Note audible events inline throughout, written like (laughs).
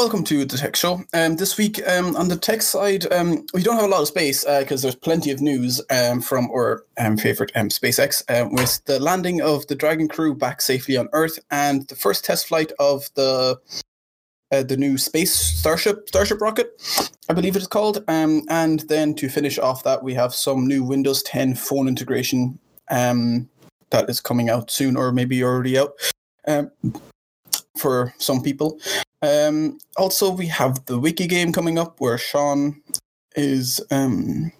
welcome to the Tech Show. Um, this week um, on the tech side, um, we don't have a lot of space because uh, there's plenty of news um, from our um, favorite um, SpaceX with the landing of the Dragon crew back safely on Earth and the first test flight of the uh, the new space starship starship rocket, I believe it is called. And then to finish off that, we have some new Windows 10 phone integration that is coming out soon, or maybe already out. For some people. Um, also, we have the wiki game coming up where Sean is um,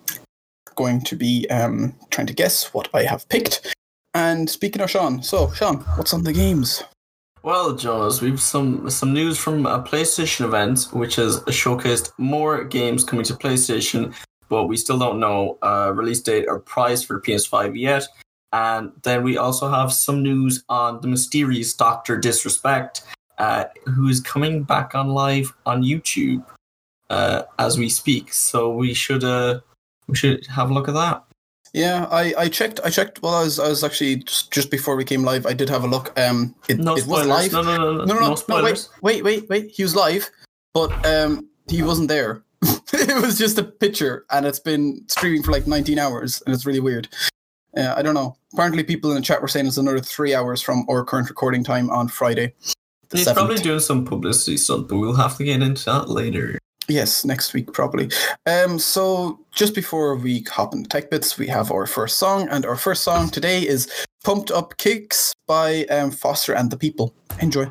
going to be um, trying to guess what I have picked. And speaking of Sean, so Sean, what's on the games? Well, Jonas, we've some some news from a PlayStation event which has showcased more games coming to PlayStation, but we still don't know a release date or price for PS5 yet. And then we also have some news on the mysterious Doctor Disrespect, uh, who is coming back on live on YouTube uh, as we speak. So we should uh, we should have a look at that. Yeah, I, I checked. I checked. Well, I was I was actually just, just before we came live. I did have a look. Um, it, no it was live. No, no, no, no, no, no, no, no, wait, wait, wait, wait. He was live, but um, he wasn't there. (laughs) it was just a picture, and it's been streaming for like 19 hours, and it's really weird. Uh, I don't know. Apparently, people in the chat were saying it's another three hours from our current recording time on Friday. He's 7th. probably doing some publicity stuff, but we'll have to get into that later. Yes, next week probably. Um, so just before we hop into tech bits, we have our first song, and our first song today is "Pumped Up Kicks" by um, Foster and the People. Enjoy.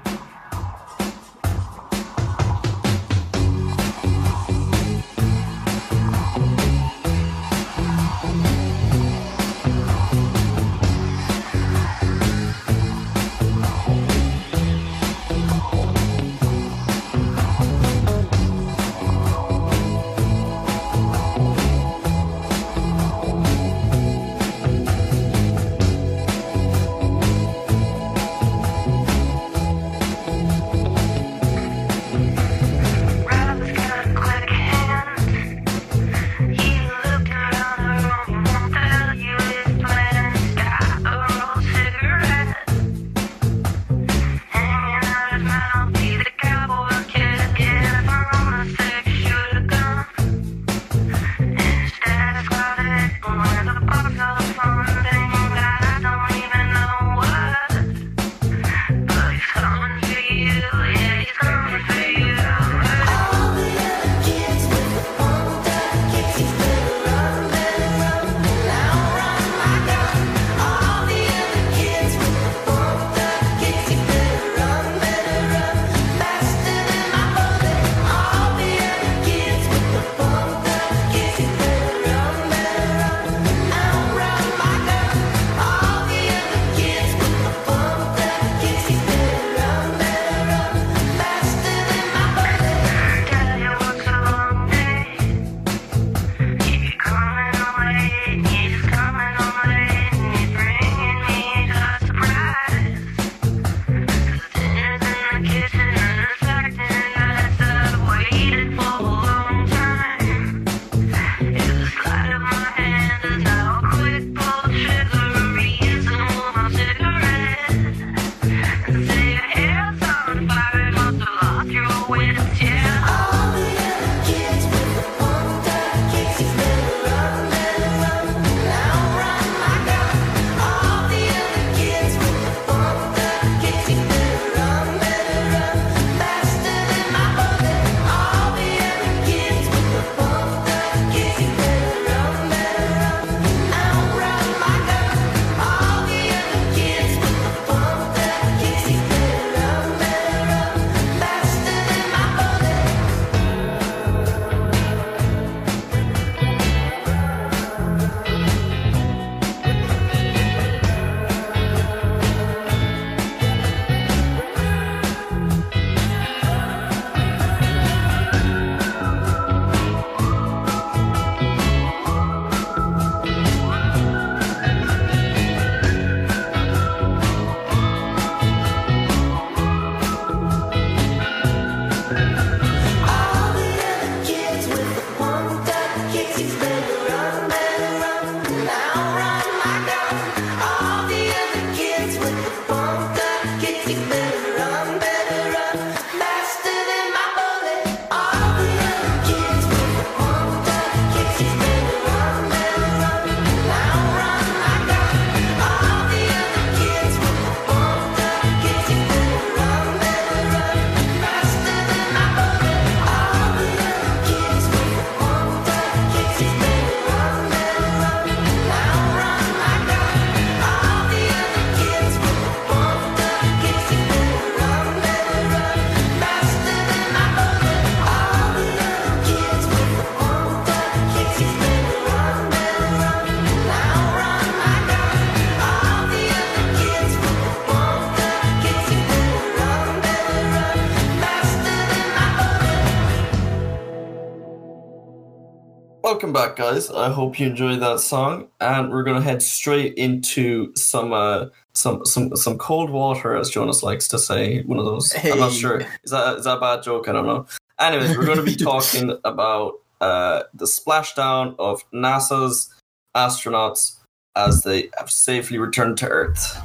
Welcome back, guys. I hope you enjoyed that song, and we're gonna head straight into some uh, some some some cold water, as Jonas likes to say. One of those. I'm not sure. Is that is that a bad joke? I don't know. Anyways, we're gonna be (laughs) talking about uh, the splashdown of NASA's astronauts as they have safely returned to Earth.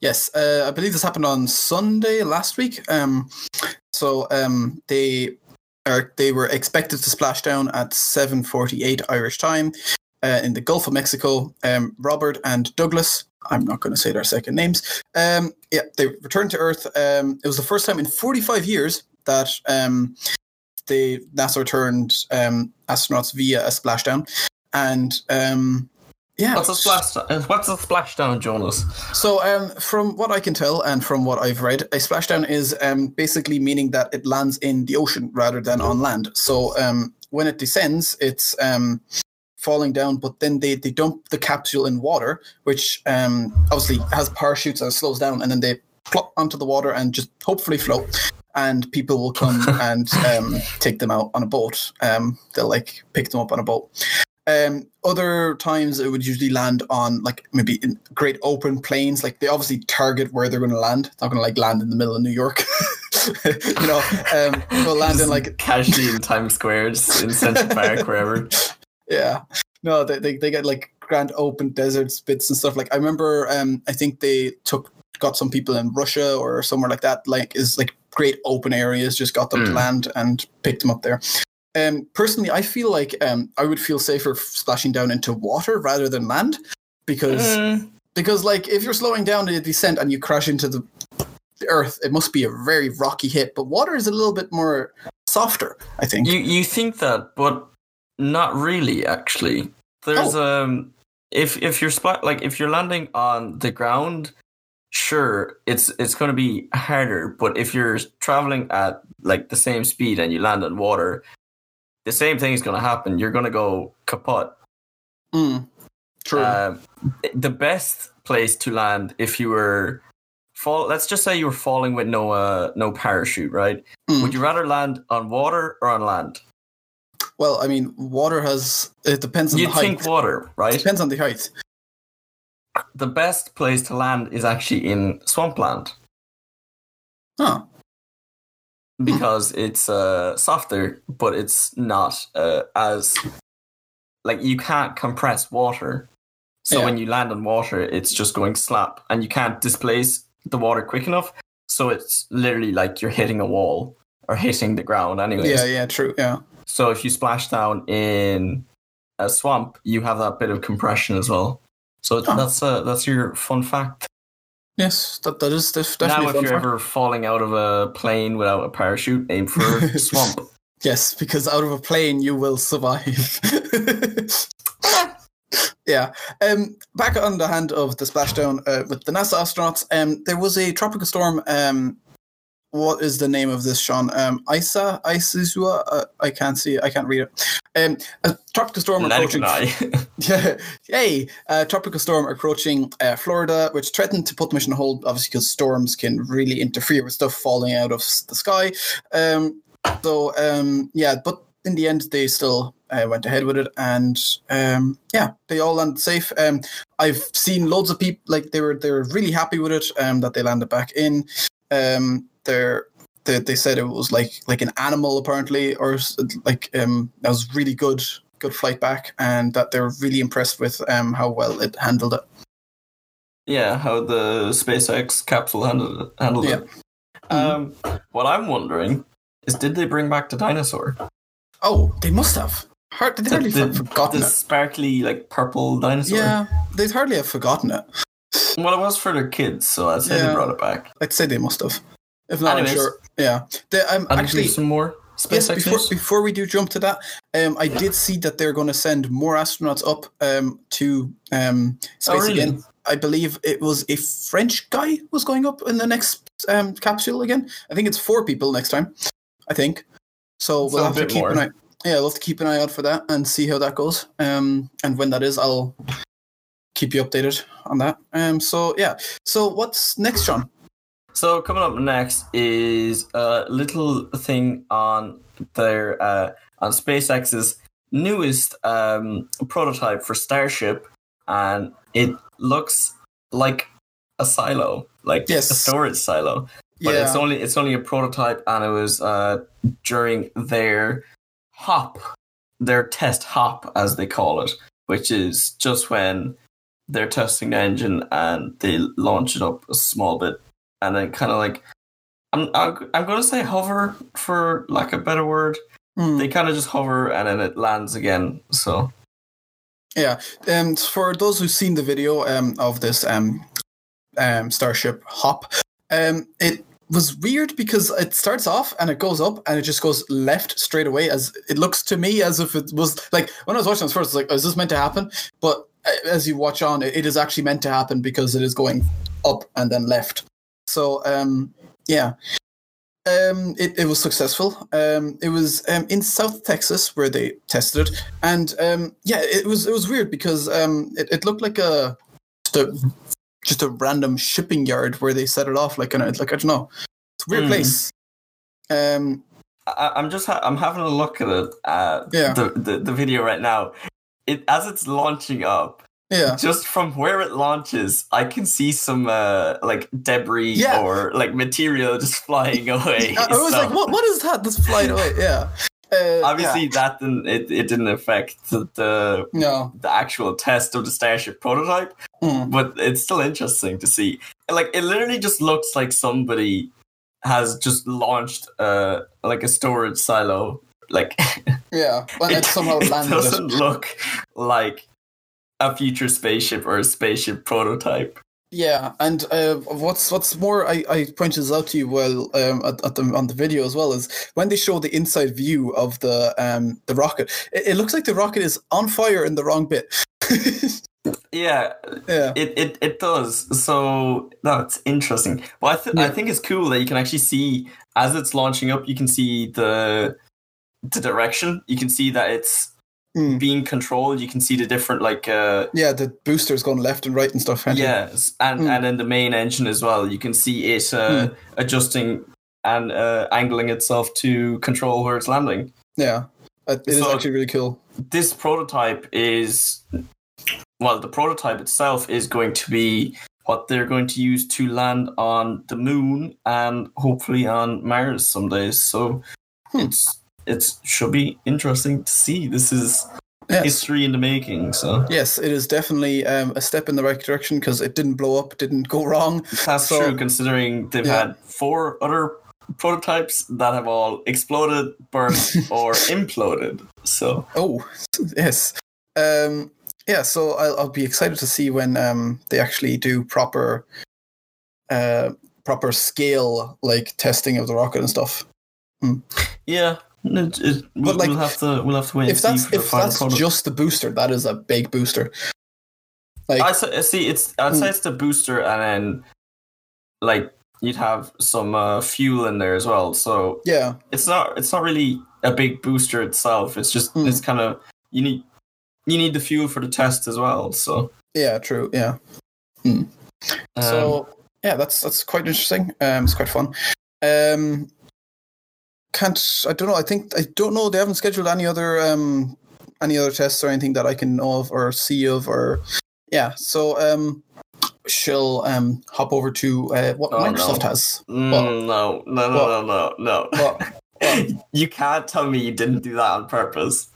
Yes, uh, I believe this happened on Sunday last week. Um, so um, they they were expected to splash down at 7:48 Irish time uh, in the Gulf of Mexico. Um, Robert and Douglas. I'm not going to say their second names. Um, yeah, they returned to Earth. Um, it was the first time in 45 years that um, the NASA returned um, astronauts via a splashdown, and um, yeah, What's a splashdown? What's a splashdown, Jonas? so, um, from what I can tell and from what I've read, a splashdown is um, basically meaning that it lands in the ocean rather than on land. So, um, when it descends, it's um, falling down, but then they, they dump the capsule in water, which um, obviously has parachutes and slows down, and then they plop onto the water and just hopefully float. And people will come (laughs) and um, take them out on a boat. Um, they'll like pick them up on a boat. Um, other times it would usually land on like maybe in great open plains. Like they obviously target where they're going to land. It's not going to like land in the middle of New York. (laughs) you know, um, they'll land in like casually in Times Square, just in Central Park, (laughs) wherever. yeah. No, they, they they get like grand open desert bits and stuff. Like I remember, um, I think they took got some people in Russia or somewhere like that. Like is like great open areas. Just got them to Mm. land and picked them up there. Um, personally, I feel like um, I would feel safer splashing down into water rather than land because Mm, because like if you're slowing down the descent and you crash into the, the earth, it must be a very rocky hit. But water is a little bit more softer, I think. you you think that, but not really. Actually, there's um if if you're splat like if you're landing on the ground, sure it's it's going to be harder. But if you're traveling at like the same speed and you land on water, the same thing is going to happen. You're going to go kaput. Mm, true. Um, the best place to land if you were fall. Let's just say you were falling with no uh, no parachute, right? Mm. Would you rather land on water or on land? well, I mean, water has it depends on You'd the height. You think water, right? Depends on the height. The best place to land is actually in swampland Huh. Because it's uh, softer, but it's not uh, as like you can't compress water. So Yeah. when you land on water, it's just going slap, and you can't displace the water quick enough. So it's literally like you're hitting a wall or hitting the ground, anyways. Yeah, yeah, true. Yeah. So if you splash down in a swamp, you have that bit of compression as well. So Oh. that's uh, that's your fun fact. Yes, that that is def- now, if you're fact. ever falling out of a plane without a parachute, aim for a (laughs) swamp. Yes, because out of a plane you will survive. (laughs) yeah. Um, back on the hand of the splashdown uh, with the NASA astronauts, um, there was a tropical storm. Um, what is the name of this, Sean? Um, Isa, Isizua. Uh, I can't see. it. I can't read it. Um, a tropical storm Neither approaching. Yeah, yay! (laughs) (laughs) A tropical storm approaching uh, Florida, which threatened to put the mission on hold, obviously because storms can really interfere with stuff falling out of the sky. Um, so um, yeah, but in the end, they still uh, went ahead with it, and um, yeah, they all landed safe. Um, I've seen loads of people like they were they were really happy with it, um, that they landed back in. Um, they're they, they said it was like like an animal apparently, or like um, that was really good good flight back, and that they're really impressed with um, how well it handled it. yeah, how the SpaceX capsule handled handled Yeah. it. Um, what I'm wondering is, did they bring back the dinosaur? Oh, they must have. Hard, they'd hardly the, have forgotten the it. sparkly, like purple dinosaur. Yeah, they'd hardly have forgotten it. Well, it was for their kids, so I'd say Yeah. they brought it back. I'd say they must have. If not, Anyways. I'm sure. Yeah, they, um, And actually, some more Yes, before, news? before we do jump to that, um, I did see that they're going to send more astronauts up um, to um, space Oh, really? again. I believe it was a French guy was going up in the next um, capsule again. I think it's four people next time. I think so. We'll have to keep an more. eye. Yeah, we'll have to keep an eye out for that and see how that goes. Um, and when that is, I'll keep you updated on that. Um, so yeah. So what's next, John? So coming up next is a little thing on their uh, on SpaceX's newest um, prototype for Starship, and it looks like a silo, like Yes. a storage silo. But it's only it's only a prototype, and it was uh, during their hop, their test hop, as they call it, which is just when they're testing the engine and they launch it up a small bit, and then kind of like. I'm, I'm, going to say hover for lack of a better word. Hmm. They kind of just hover and then it lands again. So yeah. And for those who've seen the video um, of this um, um, Starship hop, um, it was weird because it starts off and it goes up and it just goes left straight away. As it looks to me as if it was like when I was watching this first, I was like, "Is this meant to happen?" But as you watch on, it is actually meant to happen because it is going up and then left. So um, yeah. Um, it, it was successful. Um, it was um, in South Texas where they tested it, and um, yeah, it was it was weird because um, it, it looked like a just a just a random shipping yard where they set it off, like of like I don't know, it's a weird Hmm. place. Um, I, I'm just ha- I'm having a look at it, uh, Yeah. the, the the video right now. It as it's launching up, yeah, just from where it launches, I can see some uh, like debris Yeah. or like material just flying (laughs) away. I, I was So, like, what what is that that's flying away? (laughs) Yeah, uh, Obviously, that didn't it, it didn't affect the, the no, the actual test of the Starship prototype, Mm. but it's still interesting to see. Like it literally just looks like somebody has just launched uh like a storage silo. Like yeah, but (laughs) it, somehow it doesn't look like a future spaceship or a spaceship prototype. Yeah, and uh, what's what's more, I, I pointed this out to you well um, at, at the, on the video as well is when they show the inside view of the um the rocket, it, it looks like the rocket is on fire in the wrong bit. (laughs) Yeah, yeah, it, it, it does. So that's interesting. Well, I, th- I think it's cool that you can actually see as it's launching up. You can see the the direction. You can see that it's Mm. being controlled. You can see the different like uh yeah, the booster's going left and right and stuff. yes, and Mm. and then the main engine as well. You can see it uh, adjusting and uh, angling itself to control where it's landing. yeah, it is So- actually really cool. this prototype is well the prototype itself is going to be what they're going to use to land on the moon and hopefully on mars someday so Hmm. it's it's should be interesting to see this is Yes. history in the making so Yes, it is definitely um, a step in the right direction because it didn't blow up, didn't go wrong. that's So- true considering they've Yeah. had four other prototypes that have all exploded burst, (laughs) or imploded so Oh, yes. Um, yeah, so I'll, I'll be excited to see when um, they actually do proper, uh, proper scale like testing of the rocket and stuff. yeah it, it, we'll, like, we'll have to we'll have to wait If and see that's if final that's product. just the booster, that is a big booster. Like, I see. It's I'd Hmm. say it's the booster, and then like you'd have some uh, fuel in there as well. So yeah, it's not it's not really a big booster itself. It's just Hmm. it's kind of you need you need the fuel for the test as well. So yeah, true, yeah. um, so yeah, that's that's quite interesting. Um, it's quite fun. Um, can't I don't know. I think I don't know. They haven't scheduled any other um any other tests or anything that I can know of or see of or yeah. So um, she'll um hop over to uh, what Oh, Microsoft no. has. mm, what? no, no, no, What? no, no, no. What? (laughs) You can't tell me you didn't do that on purpose.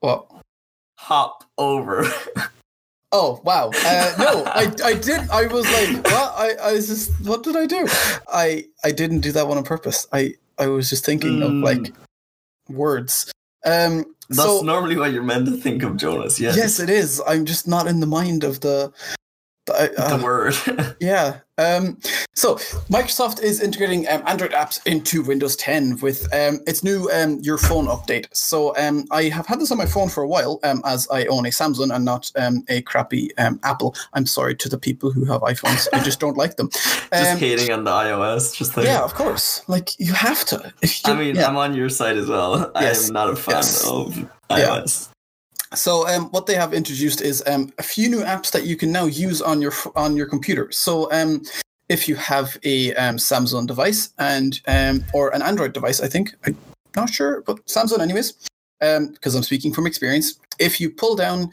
What? Hop over. (laughs) Oh wow! Uh, no, I I did. I was like, what? I I was just, what did I do? I I didn't do that one on purpose. I I was just thinking of Mm. like words. Um. That's so normally what you're meant to think of, Jonas. Yes. yes, it is. I'm just not in the mind of the. the uh, The word. (laughs) yeah. Um, so Microsoft is integrating um, Android apps into Windows 10 with um, its new um, Your Phone update. So um, I have had this on my phone for a while, um, as I own a Samsung and not um, a crappy um, Apple. I'm sorry to the people who have iPhones. I just don't like them. (laughs) just hating on the iOS. Just like, yeah, of course. Like you have to. You, I mean, yeah. I'm on your side as well. Yes. I am not a fan Yes. of Yeah. So um, what they have introduced is um, a few new apps that you can now use on your on your computer. So um, if you have a um, Samsung device and um, or an Android device, I think I'm not sure, but Samsung anyways. because I'm speaking from experience. If you pull down,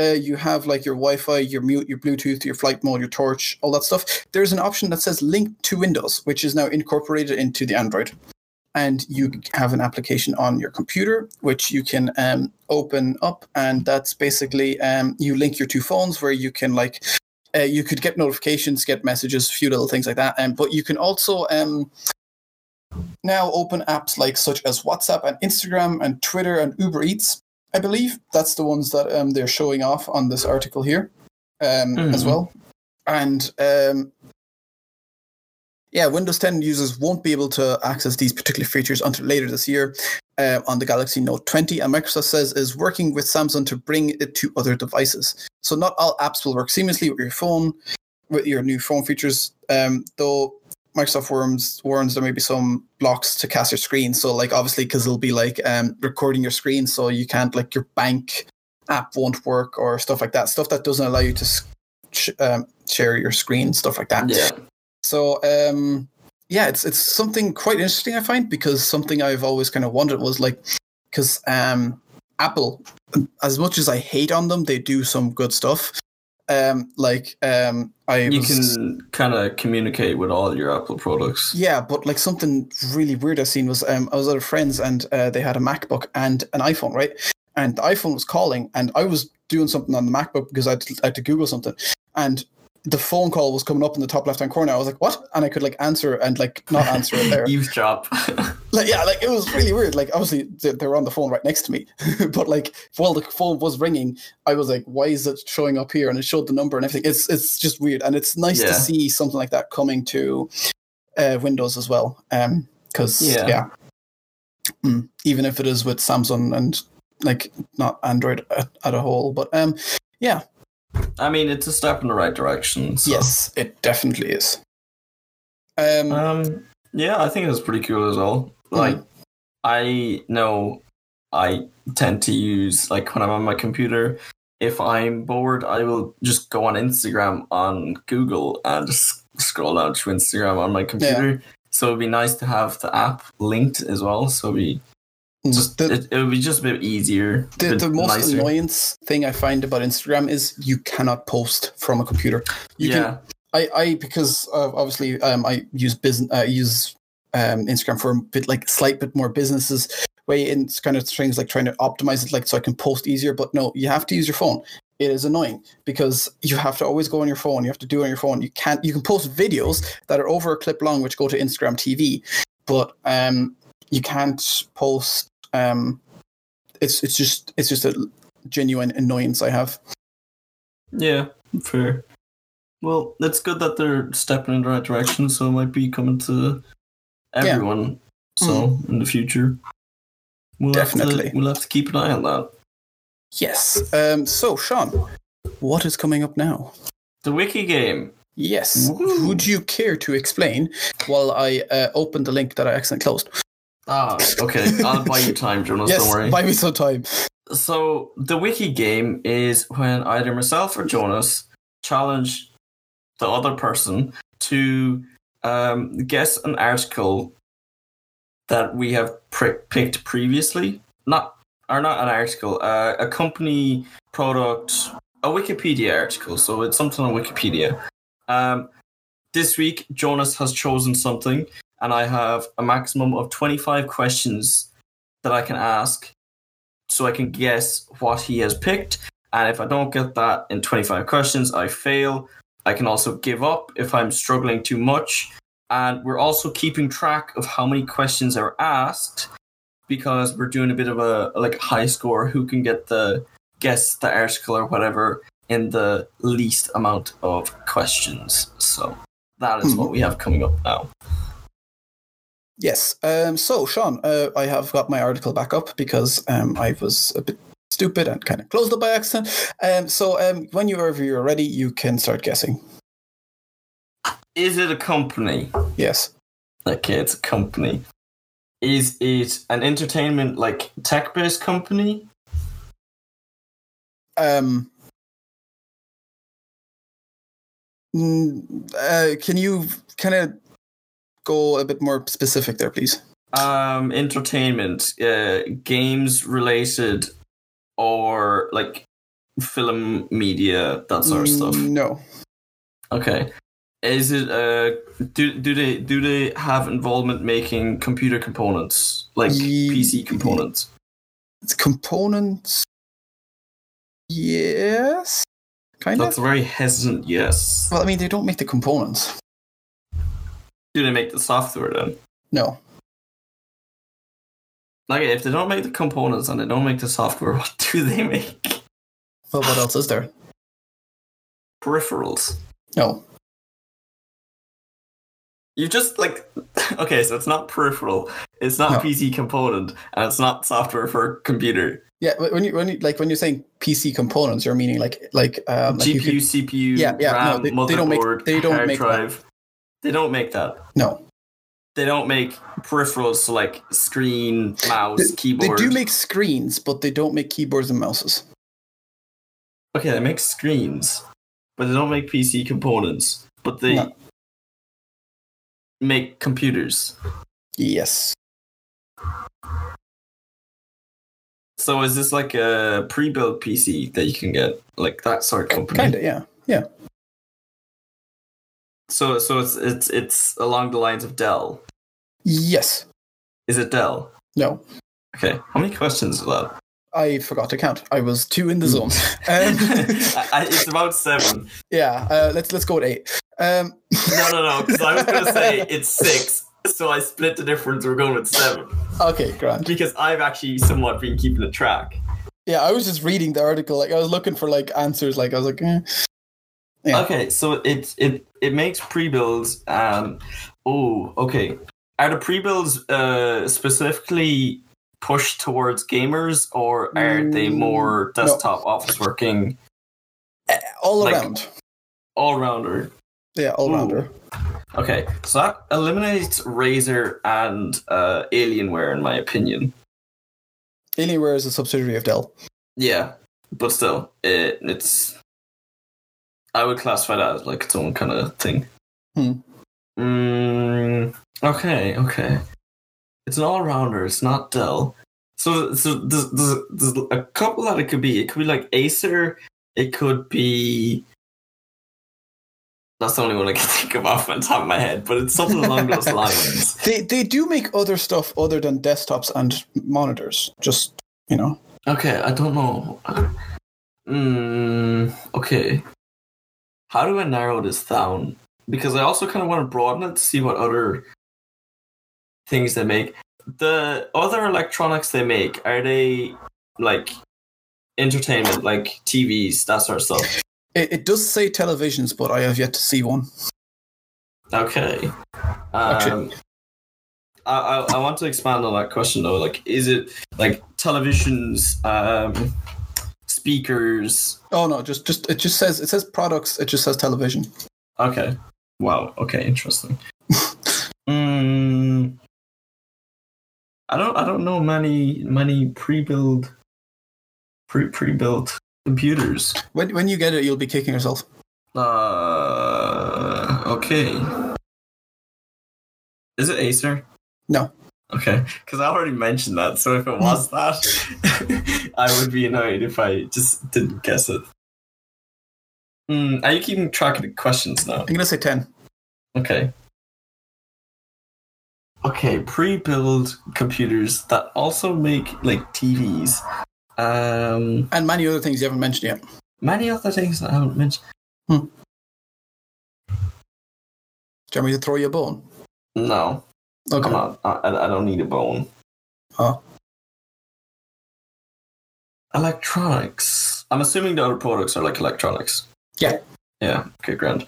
uh, you have like your Wi-Fi, your mute, your Bluetooth, your flight mode, your torch, all that stuff. There's an option that says link to Windows, which is now incorporated into the Android. And you have an application on your computer, which you can um, open up, and that's basically um, you link your two phones, where you can like uh, you could get notifications, get messages, a few little things like that. Um, but you can also um, now open apps like such as WhatsApp and Instagram and Twitter and Uber Eats. I believe that's the ones that um, they're showing off on this article here um, as Mhm. well. And um, yeah, Windows 10 users won't be able to access these particular features until later this year uh, on the Galaxy Note 20. And Microsoft says is working with Samsung to bring it to other devices. So not all apps will work seamlessly with your phone, with your new phone features. Um, though Microsoft warns warns there may be some blocks to cast your screen. So like obviously because it'll be like um, recording your screen, so you can't like your bank app won't work or stuff like that. Stuff that doesn't allow you to sh- um, share your screen, stuff like that. Yeah. So um, yeah, it's it's something quite interesting I find because something I've always kind of wondered was like because um, Apple, as much as I hate on them, they do some good stuff. Um, like um, I You was, can kind of communicate with all your Apple products. yeah, but like something really weird I seen was um, I was at a friend's and uh, they had a MacBook and an iPhone, right? And the iPhone was calling, and I was doing something on the MacBook because I had to, I had to Google something, and the phone call was coming up in the top left hand corner. I was like, "What?" And I could like answer and like not answer it there. (laughs) Eavesdrop. (laughs) like yeah, like it was really weird. Like obviously they, they were on the phone right next to me, (laughs) but like while the phone was ringing, I was like, "Why is it showing up here?" And it showed the number and everything. It's it's just weird, and it's nice Yeah. to see something like that coming to uh, Windows as well. Um, because Yeah. yeah, Mm, even if it is with Samsung and like not Android at, at a whole, but um, yeah, I mean, it's a step in the right direction. So. yes, it definitely is. Um, Um. Yeah, I think it's pretty cool as well. Like, I know I tend to use like when I'm on my computer. If I'm bored, I will just go on Instagram on Google and just scroll down to Instagram on my computer. So it'd be nice to have the app linked as well. So it'd be just the, it, it would be just a bit easier. The, bit the most nicer. annoyance thing I find about Instagram is you cannot post from a computer. You yeah, can, I, I because uh, obviously um, I use business, uh, use um, Instagram for a bit like slight bit more businesses way in kind of things like trying to optimize it like so I can post easier. But no, you have to use your phone. It is annoying because you have to always go on your phone. You have to do it on your phone. You can't. You can post videos that are over a clip long, which go to Instagram TV, but um, you can't post. Um, it's it's just it's just a genuine annoyance I have. yeah, fair. Well, it's good that they're stepping in the right direction. So it might be coming to everyone. So in the future, we'll Have Definitely. to, we'll have to keep an eye on that. Yes. Um, so Sean, what is coming up now? The wiki game. Yes. Woo. Would you care to explain while I uh, open the link that I accidentally closed? Ah, okay. I'll buy you time, Jonas. yes. Don't worry. Buy me some time. So the wiki game is when either myself or Jonas challenge the other person to um, guess an article that we have picked previously. Not or not an article, uh, a company product, a Wikipedia article. So it's something on Wikipedia. Um, this week, Jonas has chosen something, and I have a maximum of twenty-five questions that I can ask so I can guess what he has picked. And if I don't get that in 25 questions, I fail. I can also give up if I'm struggling too much. And we're also keeping track of how many questions are asked because we're doing a bit of a like high score who can get the guess the article or whatever in the least amount of questions. So that is hmm. what we have coming up now. Yes. Um, so Sean, uh, I have got my article back up because um, I was a bit stupid and kind of closed it by accident. Um, so um, whenever you're ready, you can start guessing. Is it a company? Yes. Okay, it's a company. Is it an entertainment like tech based company? Um, mm, uh, can you kind of go a bit more specific there, please? Um, entertainment, uh, games related, or like film media, that sort of stuff. Mm, No. Okay. Is it uh do do they do they have involvement making computer components like Ye- PC components? It's components. Yes. Kind That's of. a very hesitant yes. Well, I mean, they don't make the components. Do they make the software then? No. Like if they don't make the components and they don't make the software, (laughs) what do they make? Well, what else is there? Peripherals. No. You just like (laughs) okay, so it's not peripheral, it's not No. PC component, and it's not software for computer. Yeah, when you when you like when you're saying PC components, you're meaning like like um like GPU, could- CPU, Yeah, yeah, no, they- they don't make- they don't hard make that. They don't make that. no. They don't make peripherals like screen, mouse, They, they do make screens, but they don't make keyboards and mouses. okay, they make screens, but they don't make PC components. But they No. make computers. Yes. So is this like a pre-built PC that you can get, like that sort of company? Kind of, yeah. Yeah. So so it's it's it's along the lines of Dell. Yes. Is it Dell? No. Okay. How many questions is that? I forgot to count. I was two in the Hmm. zone. (laughs) Um, it's about seven. yeah. Uh, let's let's go with eight. Um, No, no, no. Because I was going to say (laughs) it's six, so I split the difference. We're going with seven okay, grand. because I've actually somewhat been keeping a track. Yeah, I was just reading the article. Like I was looking for like answers. Like I was like, eh. Yeah. Okay, so it it it makes pre-builds. Um, oh, okay. Are the pre-builds uh, specifically pushed towards gamers, or are they Mm, more no. desktop office working, all like- around. all rounder? Yeah, all rounder. Okay, so that eliminates Razer and uh, Alienware, in my opinion. Alienware is a subsidiary of Dell. Yeah, but still, it, it's. I would classify that as like its own kind of thing. Hmm. Mm, okay, okay. It's an all rounder. It's not Dell. So, so there's, there's, there's a couple that it could be. It could be like Acer. It could be. That's the only one I can (laughs) think of off the top of my head, but it's something along those (laughs) lines. They they do make other stuff other than desktops and monitors. Just you know. Okay, I don't know. Mm, okay. How do I narrow this down? Because I also kind of want to broaden it to see what other things they make. The other electronics they make, are they like entertainment, like TVs, that sort of stuff? It, it does say televisions, but I have yet to see one. Okay. Um, Actually- I, I, I want to expand on that question though. Like, is it like televisions, um, speakers, Oh no, just just it just says it says products. It just says television. Okay. Wow. Okay. Interesting. (laughs) mm, I don't. I don't know many many pre-built pre pre-built computers. When when you get it, you'll be kicking yourself. Uh. Okay. Is it Acer? No. Okay, because I already mentioned that. So if it was (laughs) that, (laughs) I would be annoyed if I just didn't guess it. Mm, are you keeping track of the questions now? I'm gonna say ten. Okay. Okay, pre-built computers that also make like TVs. Um, And many other things you haven't mentioned yet. many other things that I haven't mentioned. Hmm. Do you want me to throw you a bone? No, Okay. I'm not. I, I don't need a bone. Oh. Electronics. I'm assuming the other products are like electronics. Yeah. Yeah. Okay, grand.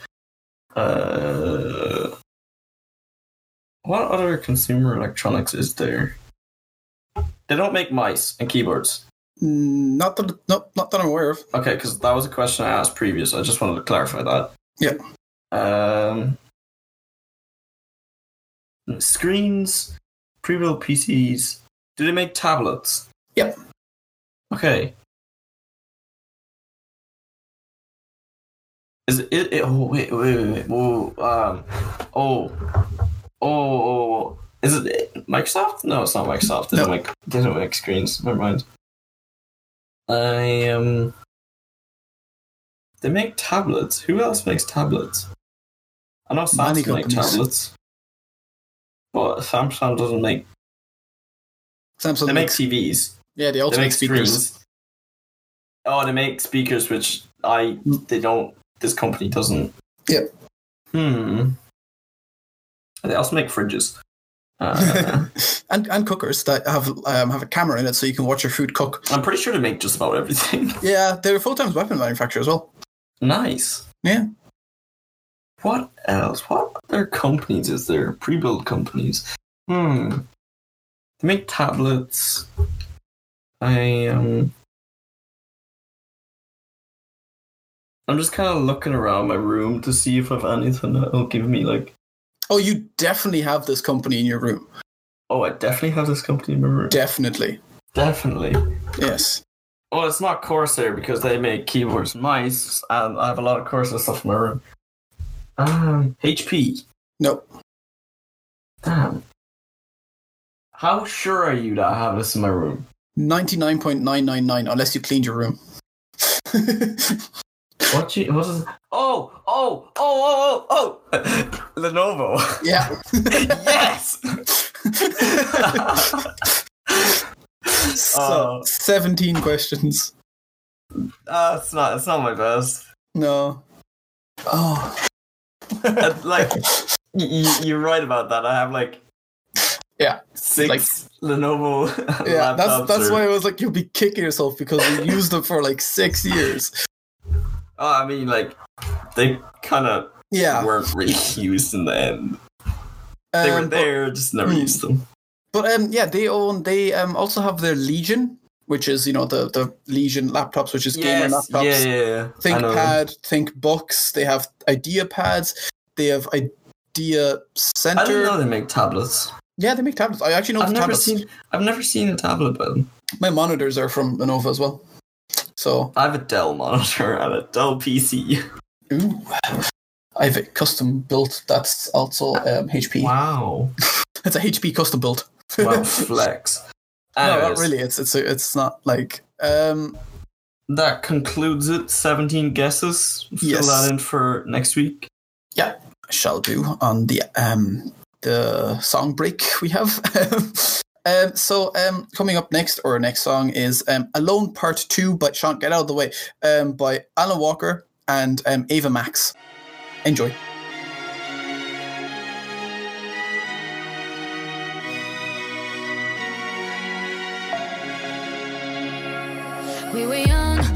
Uh, what other consumer electronics is there? They don't make mice and keyboards. Mm, Not that no, not that I'm aware of. Okay, because that was a question I asked previous. I just wanted to clarify that. Yeah. Um, screens, pre-built PCs. Do they make tablets? Yep. Okay. Is it? it, it oh wait, wait, wait, wait. Whoa, um, oh, oh, oh, Is it Microsoft? No, it's not Microsoft. They No. don't make don't make screens. Never mind. I um. They make tablets. Who else makes tablets? I know Samsung make companies. tablets, but Samsung doesn't make. Samsung They make makes, TVs. Yeah, they also they make make speakers. screens. Oh, they make speakers, which I they don't. This company doesn't. Yep. Hmm. They also make fridges. (laughs) Uh, and and cookers that have um, have a camera in it so you can watch your food cook. I'm pretty sure they make just about everything. (laughs) Yeah, they're a full time weapon manufacturer as well. nice. Yeah. What else? What other companies is there? Pre-built companies. Hmm. They make tablets. I um. I'm just kind of looking around my room to see if I've anything that'll give me like. Oh, you definitely have this company in your room. Oh, I definitely have this company in my room. Definitely. definitely. Yes. Well, it's not Corsair because they make keyboards and mice, and I have a lot of Corsair stuff in my room. Um, HP. Nope. Damn. How sure are you that I have this in my room? 99.999 unless you cleaned your room. (laughs) What you? What is? Oh, oh, oh, oh, oh, oh! (laughs) Lenovo. yeah. (laughs) yes. so, Oh. 17 questions. Uh, it's not. It's not my best. No. Oh. Uh, like, y- y- you're right about that. I have like. Yeah, Six like- Lenovo. (laughs) Yeah, that's that's or- why I was like, you'll be kicking yourself because you used them for like six years. Oh, I mean, like, they kind of Yeah. weren't really (laughs) used in the end. They were Um, but- there, just never Hmm. used them. But um, yeah, they own. They um also have their Legion, which is you know the the Legion laptops, which is gamer laptops. yeah, yeah, yeah. ThinkPad, ThinkBooks. They have IdeaPads. They have Idea center. I didn't know they make tablets. Yeah, they make tablets. I actually know I've never tablets. seen. I've never seen a tablet, but My monitors are from Lenovo as well. So, I have a Dell monitor (laughs) and a Dell PC. ooh, I have a custom built. That's also um, HP. Wow, (laughs) It's a HP custom built. wow, (laughs) flex. no, not really. It's it's it's not like um That concludes it. Seventeen guesses. Fill Yes. that in for next week. Yeah, shall do on the um the song break we have. (laughs) um so um coming up next or next song is um Alone Part Two by Sean Get Out of the Way um by Alan Walker and um Ava Max. Enjoy.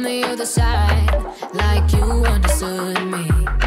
From the other side, like you understood me.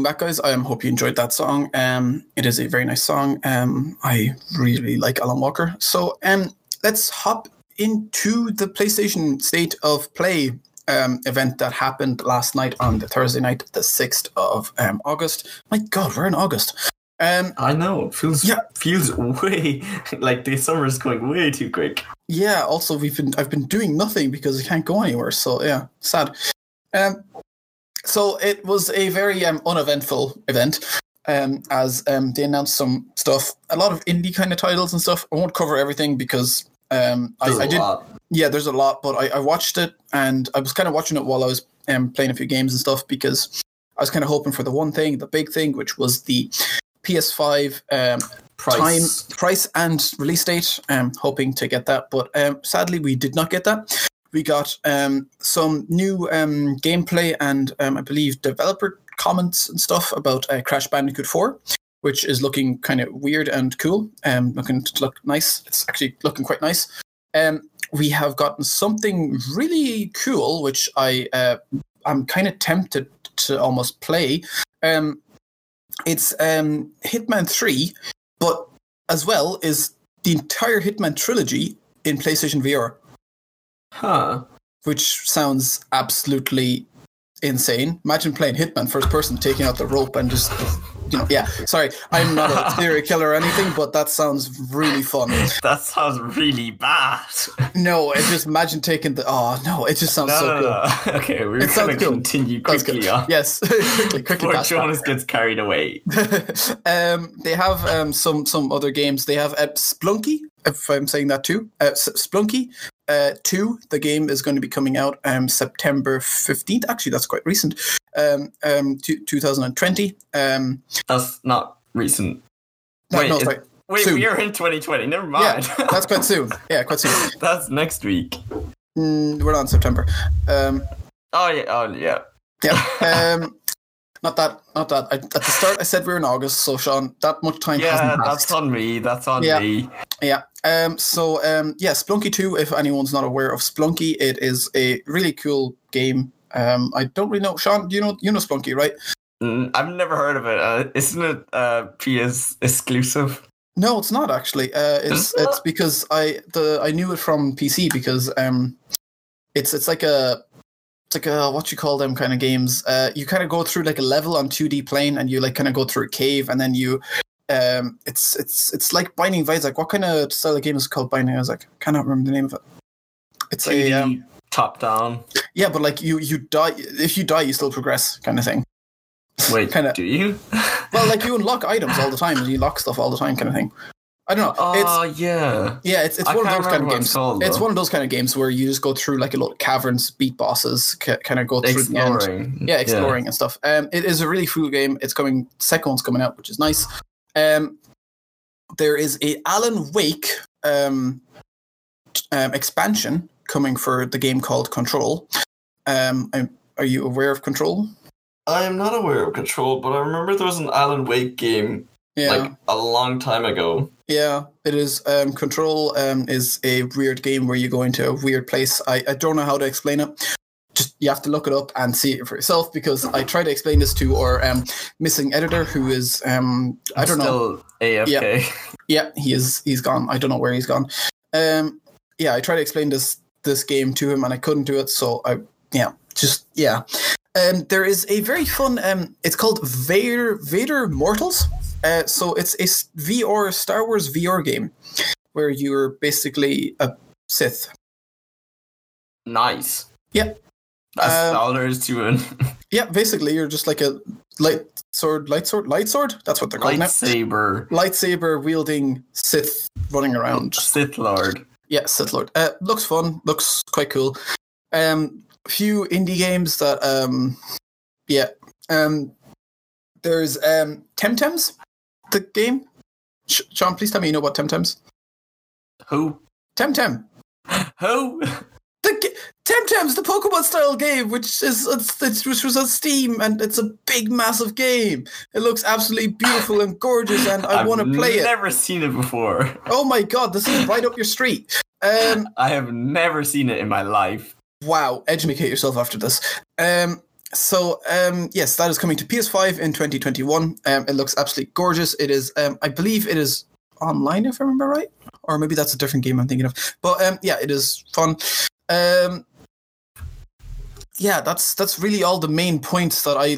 Welcome back, guys. I um, hope you enjoyed that song. Um, it is a very nice song. Um, I really like Alan Walker. So um, let's hop into the PlayStation State of Play um, event that happened last night on the Thursday night, the sixth of um, August. My God, we're in August. Um, I know. It feels Yeah. feels way (laughs) like the summer is going way too quick. yeah. Also, we've been I've been doing nothing because I can't go anywhere. So yeah, sad. Um, so it was a very um, uneventful event. Um, as um, they announced some stuff, a lot of indie kind of titles and stuff. I won't cover everything because um, I, did. lot. Yeah, there's a lot, but I, I watched it and I was kind of watching it while I was um, playing a few games and stuff because I was kind of hoping for the one thing, the big thing, which was the PS5 um, Price. time, price, and release date. Um, hoping to get that, but um, sadly we did not get that. We got um, some new um, gameplay and um, I believe developer comments and stuff about uh, Crash Bandicoot 4, which is looking kind of weird and cool. Um, looking to look nice. It's actually looking quite nice. Um, we have gotten something really cool, which I uh, I'm kind of tempted to almost play. Um, it's um, Hitman 3, but as well is the entire Hitman trilogy in PlayStation VR, Huh. which sounds absolutely insane. Imagine playing Hitman first person, taking out the rope and just, you know, yeah. Sorry, I'm not a (laughs) serial killer or anything, but that sounds really fun. That sounds really bad. No, it just imagine taking the. Oh no, it just sounds No, so no, cool. no. (laughs) Okay, we're It going to cool. continue quickly on. Yes, (laughs) quickly, quickly. Before. Jonas gets carried away. um, they have um, some some other games. They have uh, Spelunky, if I'm saying that too. Uh, Spelunky uh, two. The game is going to be coming out um, September fifteenth. Actually, that's quite recent. Um, um, two, 2020. Um, That's not recent. no, Wait, no, it-. Wait, Soon. we are in 2020. Never Yeah, mind. (laughs) that's quite soon. Yeah, quite soon. (laughs) That's next week. Mm, we're not in September. Um, Oh yeah. Oh yeah. yeah. (laughs) Um, not that. Not that. I, at the start, I said we were in August. So, Sean, that much time Yeah, that's on me. That's on Yeah. me. Yeah. Um. So, um. Yeah. Spelunky Two. If anyone's not aware of Spelunky, it is a really cool game. Um. I don't really know. Sean, do you know? You know Spelunky, right? Mm, I've never heard of it. Uh, isn't it uh, PS exclusive? No, it's not actually. Uh, it's it's because I the I knew it from PC because um, it's it's like a it's like a what you call them kind of games. Uh, you kind of go through like a level on two D plane, and you like kind of go through a cave, and then you um, it's it's it's like Binding of Isaac. What kind of style of game is called Binding of Isaac? Cannot remember the name of it. It's a 2D, um, top down. yeah, but like you you die if you die, you still progress kind of thing. Wait, Kinda- do you? Well, like you (laughs) unlock items all the time, and you lock stuff all the time, kind of thing. I don't know. It's Oh yeah. Yeah, it's, it's I one of those kind of games. it's called, it's one of those kind of games where you just go through like a lot of caverns, beat bosses, ca- kind of go through the end. Exploring. Yeah, exploring and stuff. Um, it is a really cool game. It's coming. Second one's coming out, which is nice. Um, there is a Alan Wake um, um expansion coming for the game called Control. Um, I'm- are you aware of Control? I am not aware of Control, but I remember there was an Alan Wake game Yeah. like a long time ago. Yeah, it is. Um, Control um, is a weird game where you go into a weird place. I, I don't know how to explain it. Just you have to look it up and see it for yourself because I try to explain this to our um, missing editor who is um, I don't know. Still AFK. Yeah, he is. He's gone. I don't know where he's gone. Um, yeah, I tried to explain this this game to him and I couldn't do it. So I yeah, just yeah. Um, there is a very fun. Um, it's called Vader Vader Mortals. Uh, so it's a VR Star Wars VR game where you're basically a Sith. Nice. Yeah. That's Um, all there is to it. Yeah, basically you're just like a light sword, light sword, light sword. That's what they're called now. Lightsaber. Lightsaber wielding Sith running around. Sith Lord. Yeah, Sith Lord. Uh, looks fun. Looks quite cool. Um, few indie games that um, yeah. Um, there's um Temtems, the game. Sh- Sean, please tell me you know about Temtems. Who? Temtem. (gasps) Who? The ga- Temtem's the Pokemon style game, which is it's, it's, which was on Steam, and it's a big, massive game. It looks absolutely beautiful and gorgeous, and I (laughs) want to play it. I've never seen it before. Oh my god, this is right up your street. (laughs) Um, I have never seen it in my life. Wow, educate yourself after this. Um, so um, yes, that is coming to PS5 in 2021. Um, it looks absolutely gorgeous. It is, um, I believe, it is online if I remember right, or maybe that's a different game I'm thinking of. But um, yeah, it is fun. Um, yeah, that's that's really all the main points that I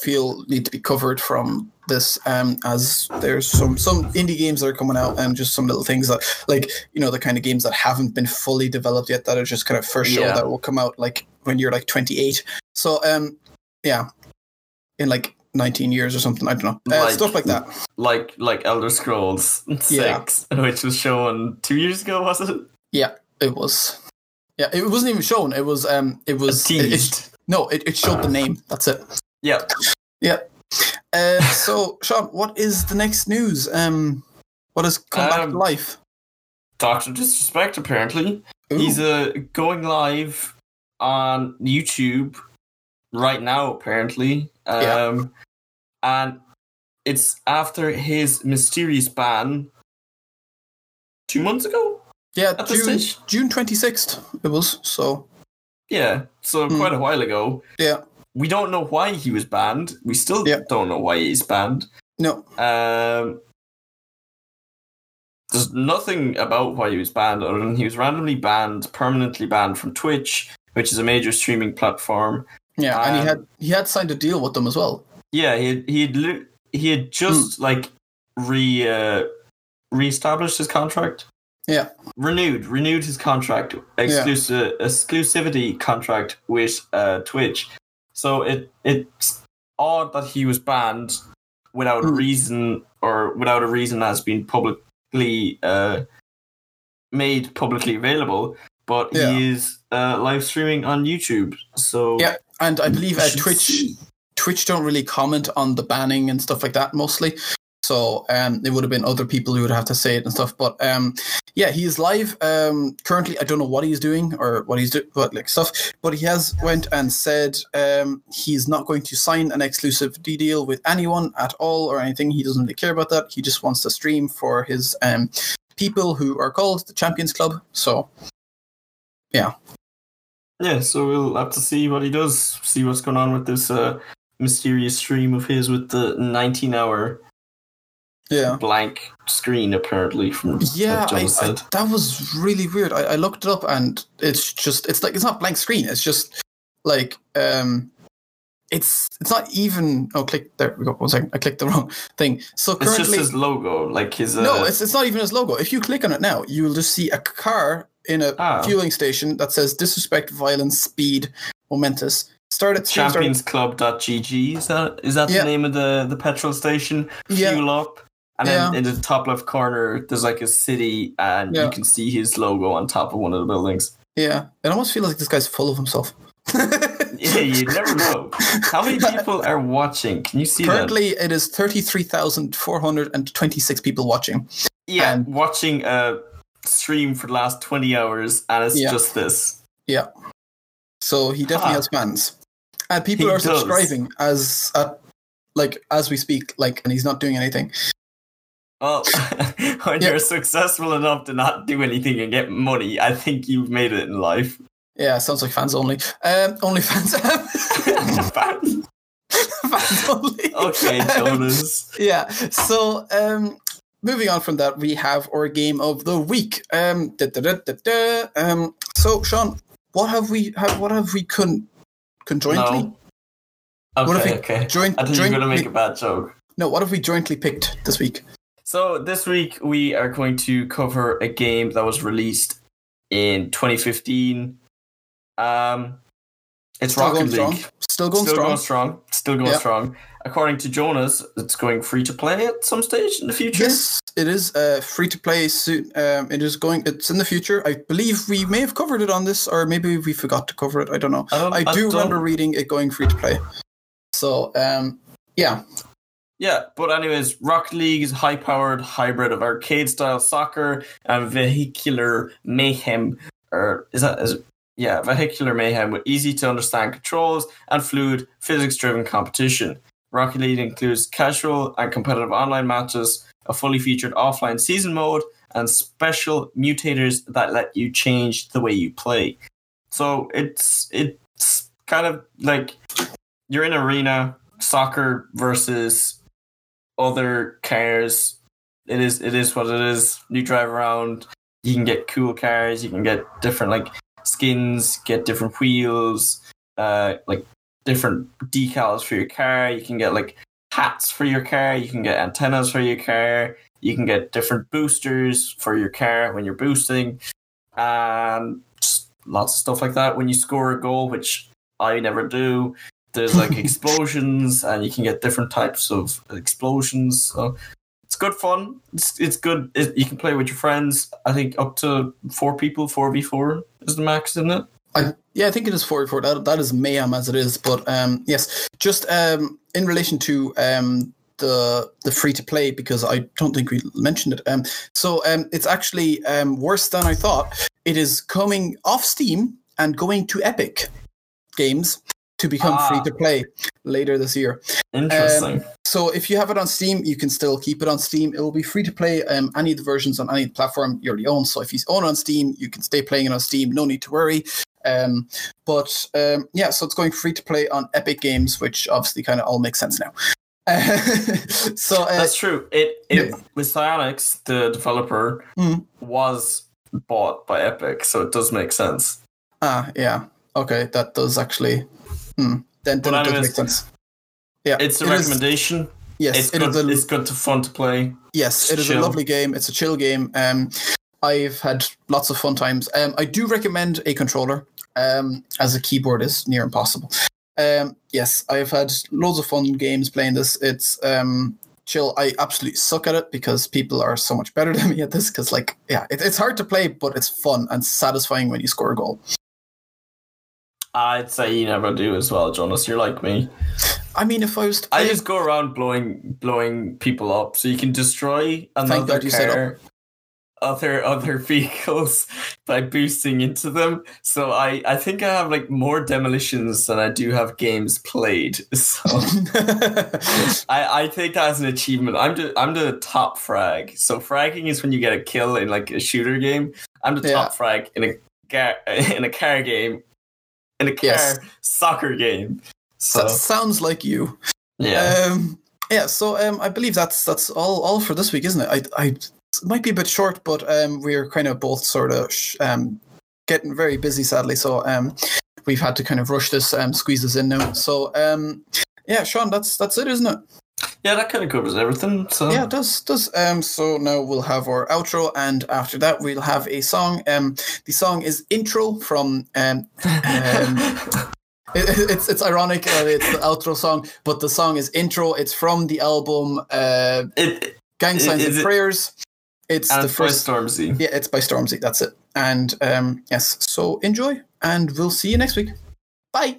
feel need to be covered from this. Um, as there's some some indie games that are coming out, and just some little things that, like you know, the kind of games that haven't been fully developed yet, that are just kind of first show Yeah. that will come out like when you're like 28. So um, yeah, in like 19 years or something. I don't know, uh, Like- stuff like that. Like like Elder Scrolls (laughs) Yeah. Six, which was shown two years ago, was it? Yeah, it was. Yeah, it wasn't even shown. It was um, it was it- it- no, it, it showed the name. That's it. Yeah. Yeah. Uh, so, Sean, what is the next news? Um, what has come back to Um, life? Doctor Disrespect, apparently. Ooh. He's uh, going live on YouTube right now, apparently. Um, Yeah. And it's after his mysterious ban two months ago? yeah, June? June twenty sixth. It was so. Yeah, so Hmm. quite a while ago. Yeah. We don't know why he was banned. We still Yeah. don't know why he's banned. No. Um, there's nothing about why he was banned other than he was randomly banned, permanently banned from Twitch, which is a major streaming platform. Yeah, and he Um, had he had signed a deal with them as well. Yeah, he had, he had, he had just like re uh, reestablished his contract. Yeah. renewed renewed his contract exclusive exclusivity contract with uh, Twitch. So it it's odd that he was banned without a Hmm. reason or without a reason that's been publicly uh, made publicly available. But Yeah. he is uh, live streaming on YouTube. So Yeah, and I believe uh, Twitch see. Twitch don't really comment on the banning and stuff like that mostly. So um, it would have been other people who would have to say it and stuff. But um, yeah, he is live um, currently. I don't know what he's doing or what he's doing, but like stuff. But he has went and said um, he's not going to sign an exclusivity deal with anyone at all or anything. He doesn't really care about that. He just wants to stream for his um, people who are called the Champions Club. So yeah, Yeah, so we'll have to see what he does, see what's going on with this uh, mysterious stream of his with the 19 hour yeah. blank screen, apparently, from Yeah, what I, I, that was really weird. I, I looked it up and it's just it's like it's not blank screen. It's just like um, it's it's not even. Oh, click there we go. One second, I clicked the (laughs) wrong thing. So currently it's just his logo, like his. Uh, no, it's it's not even his logo. If you click on it now, you will just see a car in a Ah. fueling station that says "Disrespect, Violence, Speed, Momentous." Start at championsclub.gg. Is that is that Yeah. the name of the, the petrol station? Yeah. Fuel up. And then in the top left corner, there's like a city, and Yeah. you can see his logo on top of one of the buildings. Yeah, it almost feels like this guy's full of himself. (laughs) Yeah, you never know. How many (laughs) people are watching? Can you see that? Currently, it is thirty-three thousand four hundred and twenty-six people watching. Yeah, um, watching a stream for the last 20 hours, and it's Yeah. just this. Yeah. So he definitely Huh. has fans. And people He are does. subscribing as at like as we speak, like and he's not doing anything. Well, (laughs) when you're successful enough to not do anything and get money, I think you've made it in life. Yeah, sounds like fans only. Um only fans (laughs) fans only. okay, Um, Jonas. yeah. So um moving on from that, we have our game of the week. Um da, da, da, um so Sean, what have we have what have we con conjointly No. What if Okay, we okay. joint I think you're going to jointly- make a bad joke. no, what have we jointly picked this week? So this week we are going to cover a game that was released in 2015. Um, it's Still Rocket League. strong. Still going Still strong. going strong. Still going Yeah. strong. According to Jonas, it's going free to play at some stage in the future. Yes, it is uh, free to play soon. Um, it is going. It's in the future. I believe we may have covered it on this, or maybe we forgot to cover it. I don't know. I, don't, I do don't- remember reading it going free to play. So, um, yeah, Yeah, but anyways, Rocket League is high-powered hybrid of arcade-style soccer and vehicular mayhem. Or is that is yeah, vehicular mayhem with easy to understand controls and fluid physics driven competition. Rocket League includes casual and competitive online matches, a fully featured offline season mode, and special mutators that let you change the way you play. So it's it's kind of like you're in arena soccer versus other cars. It is it is what it is. You drive around, you can get cool cars, you can get different like skins, get different wheels, uh like different decals for your car, you can get like hats for your car, you can get antennas for your car, you can get different boosters for your car when you're boosting, and lots of stuff like that. When you score a goal, which I never do, there's like explosions, and you can get different types of explosions. So it's good fun. It's it's good. It, you can play with your friends. I think up to four people, four v four is the max, isn't it? I, yeah, I think it is 44. That, that is mayhem as it is. But um, yes, just um, in relation to um, the the free to play, because I don't think we mentioned it. Um, so um, it's actually um, worse than I thought. It is coming off Steam and going to Epic Games to become Ah. free to play later this year. Interesting. So if you have it on Steam, you can still keep it on Steam. It will be free to play. Um, any of the versions on any platform you already own. So if you own it on Steam, you can stay playing it on Steam. No need to worry. Um, but um, yeah, so it's going free to play on Epic Games, which obviously kind of all makes sense now. (laughs) so uh, That's true. It, it yeah. the developer, Mhm. was bought by Epic, so it does make sense. ah yeah, okay, that does actually. Hmm, then then it does make sense. Yeah, It's a it is- recommendation. yes, it's it good. is a- it's good to fun to play. Yes, It's it is a lovely game. It's a chill game. Um, I've had lots of fun times. Um, I do recommend a controller, um, as a keyboard is near impossible. Um, yes, I've had loads of fun games playing this. It's um, chill. I absolutely suck at it because people are so much better (laughs) than me at this. Because like, yeah, it, it's hard to play, but it's fun and satisfying when you score a goal. I'd say you never do as well, Jonas. You're like me. I mean, if I was to I just go around blowing blowing people up, so you can destroy another God you said car, other other (laughs) vehicles by boosting into them. So I I think I have like more demolitions than I do have games played. (laughs) So (laughs) I I take that as an achievement. I'm the I'm the top frag. So fragging is when you get a kill in like a shooter game. I'm the Yeah. top frag in a in a car game, in a car Yes. soccer game. So that sounds like you. yeah. Um, yeah, so um, I believe that's that's all all for this week, isn't it? I, I it might be a bit short, but um, we're kind of both sort of sh- um, getting very busy, sadly. So um, we've had to kind of rush this, um, squeeze this in now. So um, yeah, Sean, that's that's it, isn't it? Yeah, that kind of covers everything. So Yeah, it does does. Um, so now we'll have our outro, and after that we'll have a song. Um, the song is intro from um, um (laughs) it, it's it's ironic. Uh, it's the outro song, but the song is intro. It's from the album uh, it, Gang Signs and it- Prayers. It's and the first. Stormzy. Yeah, it's by Stormzy. That's it. And um, yes, so enjoy, and we'll see you next week. Bye.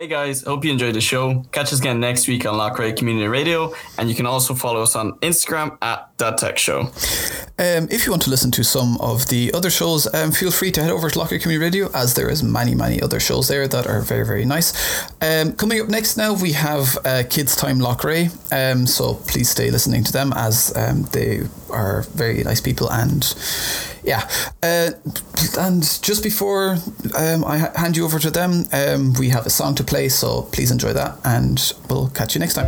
Hey guys, hope you enjoyed the show. Catch us again next week on Loughrea Community Radio, and you can also follow us on Instagram at That Tech Show. Um, if you want to listen to some of the other shows, um, feel free to head over to Loughrea Community Radio, as there is many, many other shows there that are very, very nice. Um, coming up next now, we have uh, Kids Time Loughrea, um, so please stay listening to them as um, they are very nice people and yeah. Uh, and just before um, I ha- hand you over to them, um, we have a song to play, so please enjoy that, and we'll catch you next time.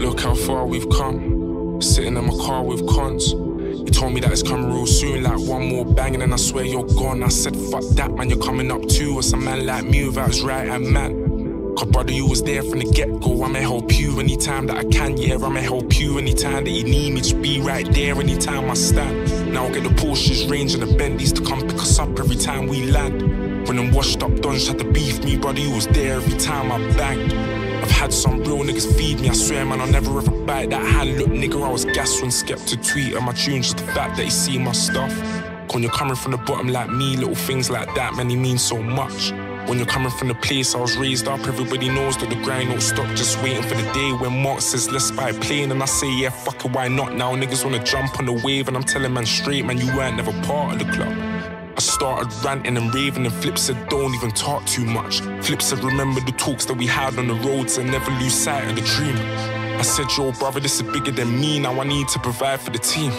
Look how far we've come. Sitting in my car with cons. You told me that it's coming real soon, like one more bang, and then I swear you're gone. I said, fuck that, man, you're coming up too. What's a man like me without right hand man? Cause brother, you was there from the get go. I'ma help you anytime that I can, yeah. I'ma help you anytime that you need me. Just be right there anytime I stand. Now I get the Porsches, Range, and the Bentleys to come pick us up every time we land. When them washed up dons had to beef me, brother, you was there every time I banged. Had some real niggas feed me, I swear, man, I'll never ever bite that hand. Look, nigga, I was gassed when Skepta tweeted my tune, just the fact that he see my stuff. When you're coming from the bottom like me, little things like that, man, he means so much. When you're coming from the place I was raised up, everybody knows that the grind don't stop. Just waiting for the day when Mark says, let's buy a plane. And I say, yeah, fuck it, why not? Now niggas wanna jump on the wave, and I'm telling man straight, man, you weren't never part of the club. I started ranting and raving, and Flip said, Don't even talk too much. Flip said, Remember the talks that we had on the roads and never lose sight of the dream. I said, Yo, brother, this is bigger than me. Now I need to provide for the team.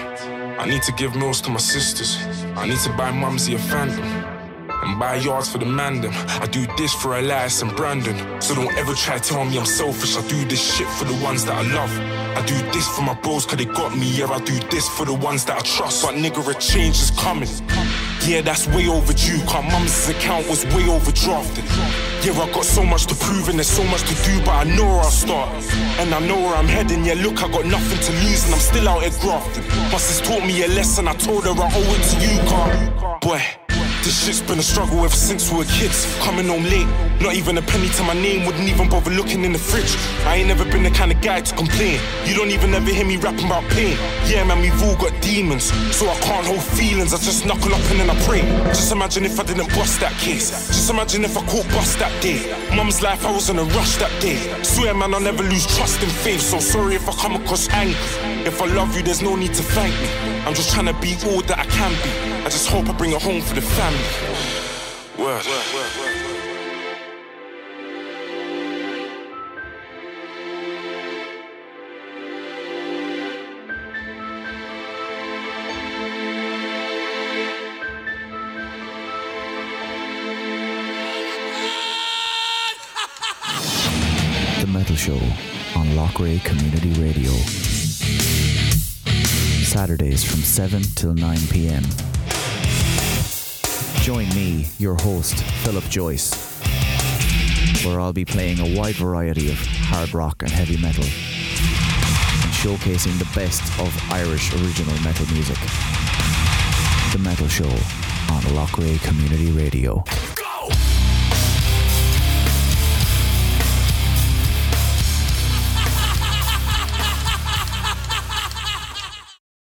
I need to give meals to my sisters. I need to buy mumsy a phantom. And buy yards for the mandem. I do this for Elias and Brandon. So don't ever try to tell me I'm selfish. I do this shit for the ones that I love. I do this for my bros, cause they got me. Yeah, I do this for the ones that I trust. But nigga, a change is coming. Yeah, that's way overdue. Cause mum's account was way overdrafted. Yeah, I got so much to prove and there's so much to do, but I know where I'll start. And I know where I'm heading. Yeah, look, I got nothing to lose and I'm still out here grafting. My sis taught me a lesson. I told her I owe it to you, car. Boy. This shit's been a struggle ever since we were kids. Coming home late, not even a penny to my name, wouldn't even bother looking in the fridge. I ain't never been the kind of guy to complain. You don't even ever hear me rapping about pain. Yeah, man, we've all got demons, so I can't hold feelings. I just knuckle up and then I pray. Just imagine if I didn't bust that case. Just imagine if I caught bust that day. Mum's life, I was in a rush that day. Swear, man, I'll never lose trust and faith. So sorry if I come across angry. If I love you, there's no need to thank me. I'm just trying to be all that I can be. I just hope I bring it home for the family. Word. Show on Loughrea Community Radio. Saturdays from 7 till 9 pm. Join me, your host, Philip Joyce, where I'll be playing a wide variety of hard rock and heavy metal and showcasing the best of Irish original metal music. The Metal Show on Loughrea Community Radio.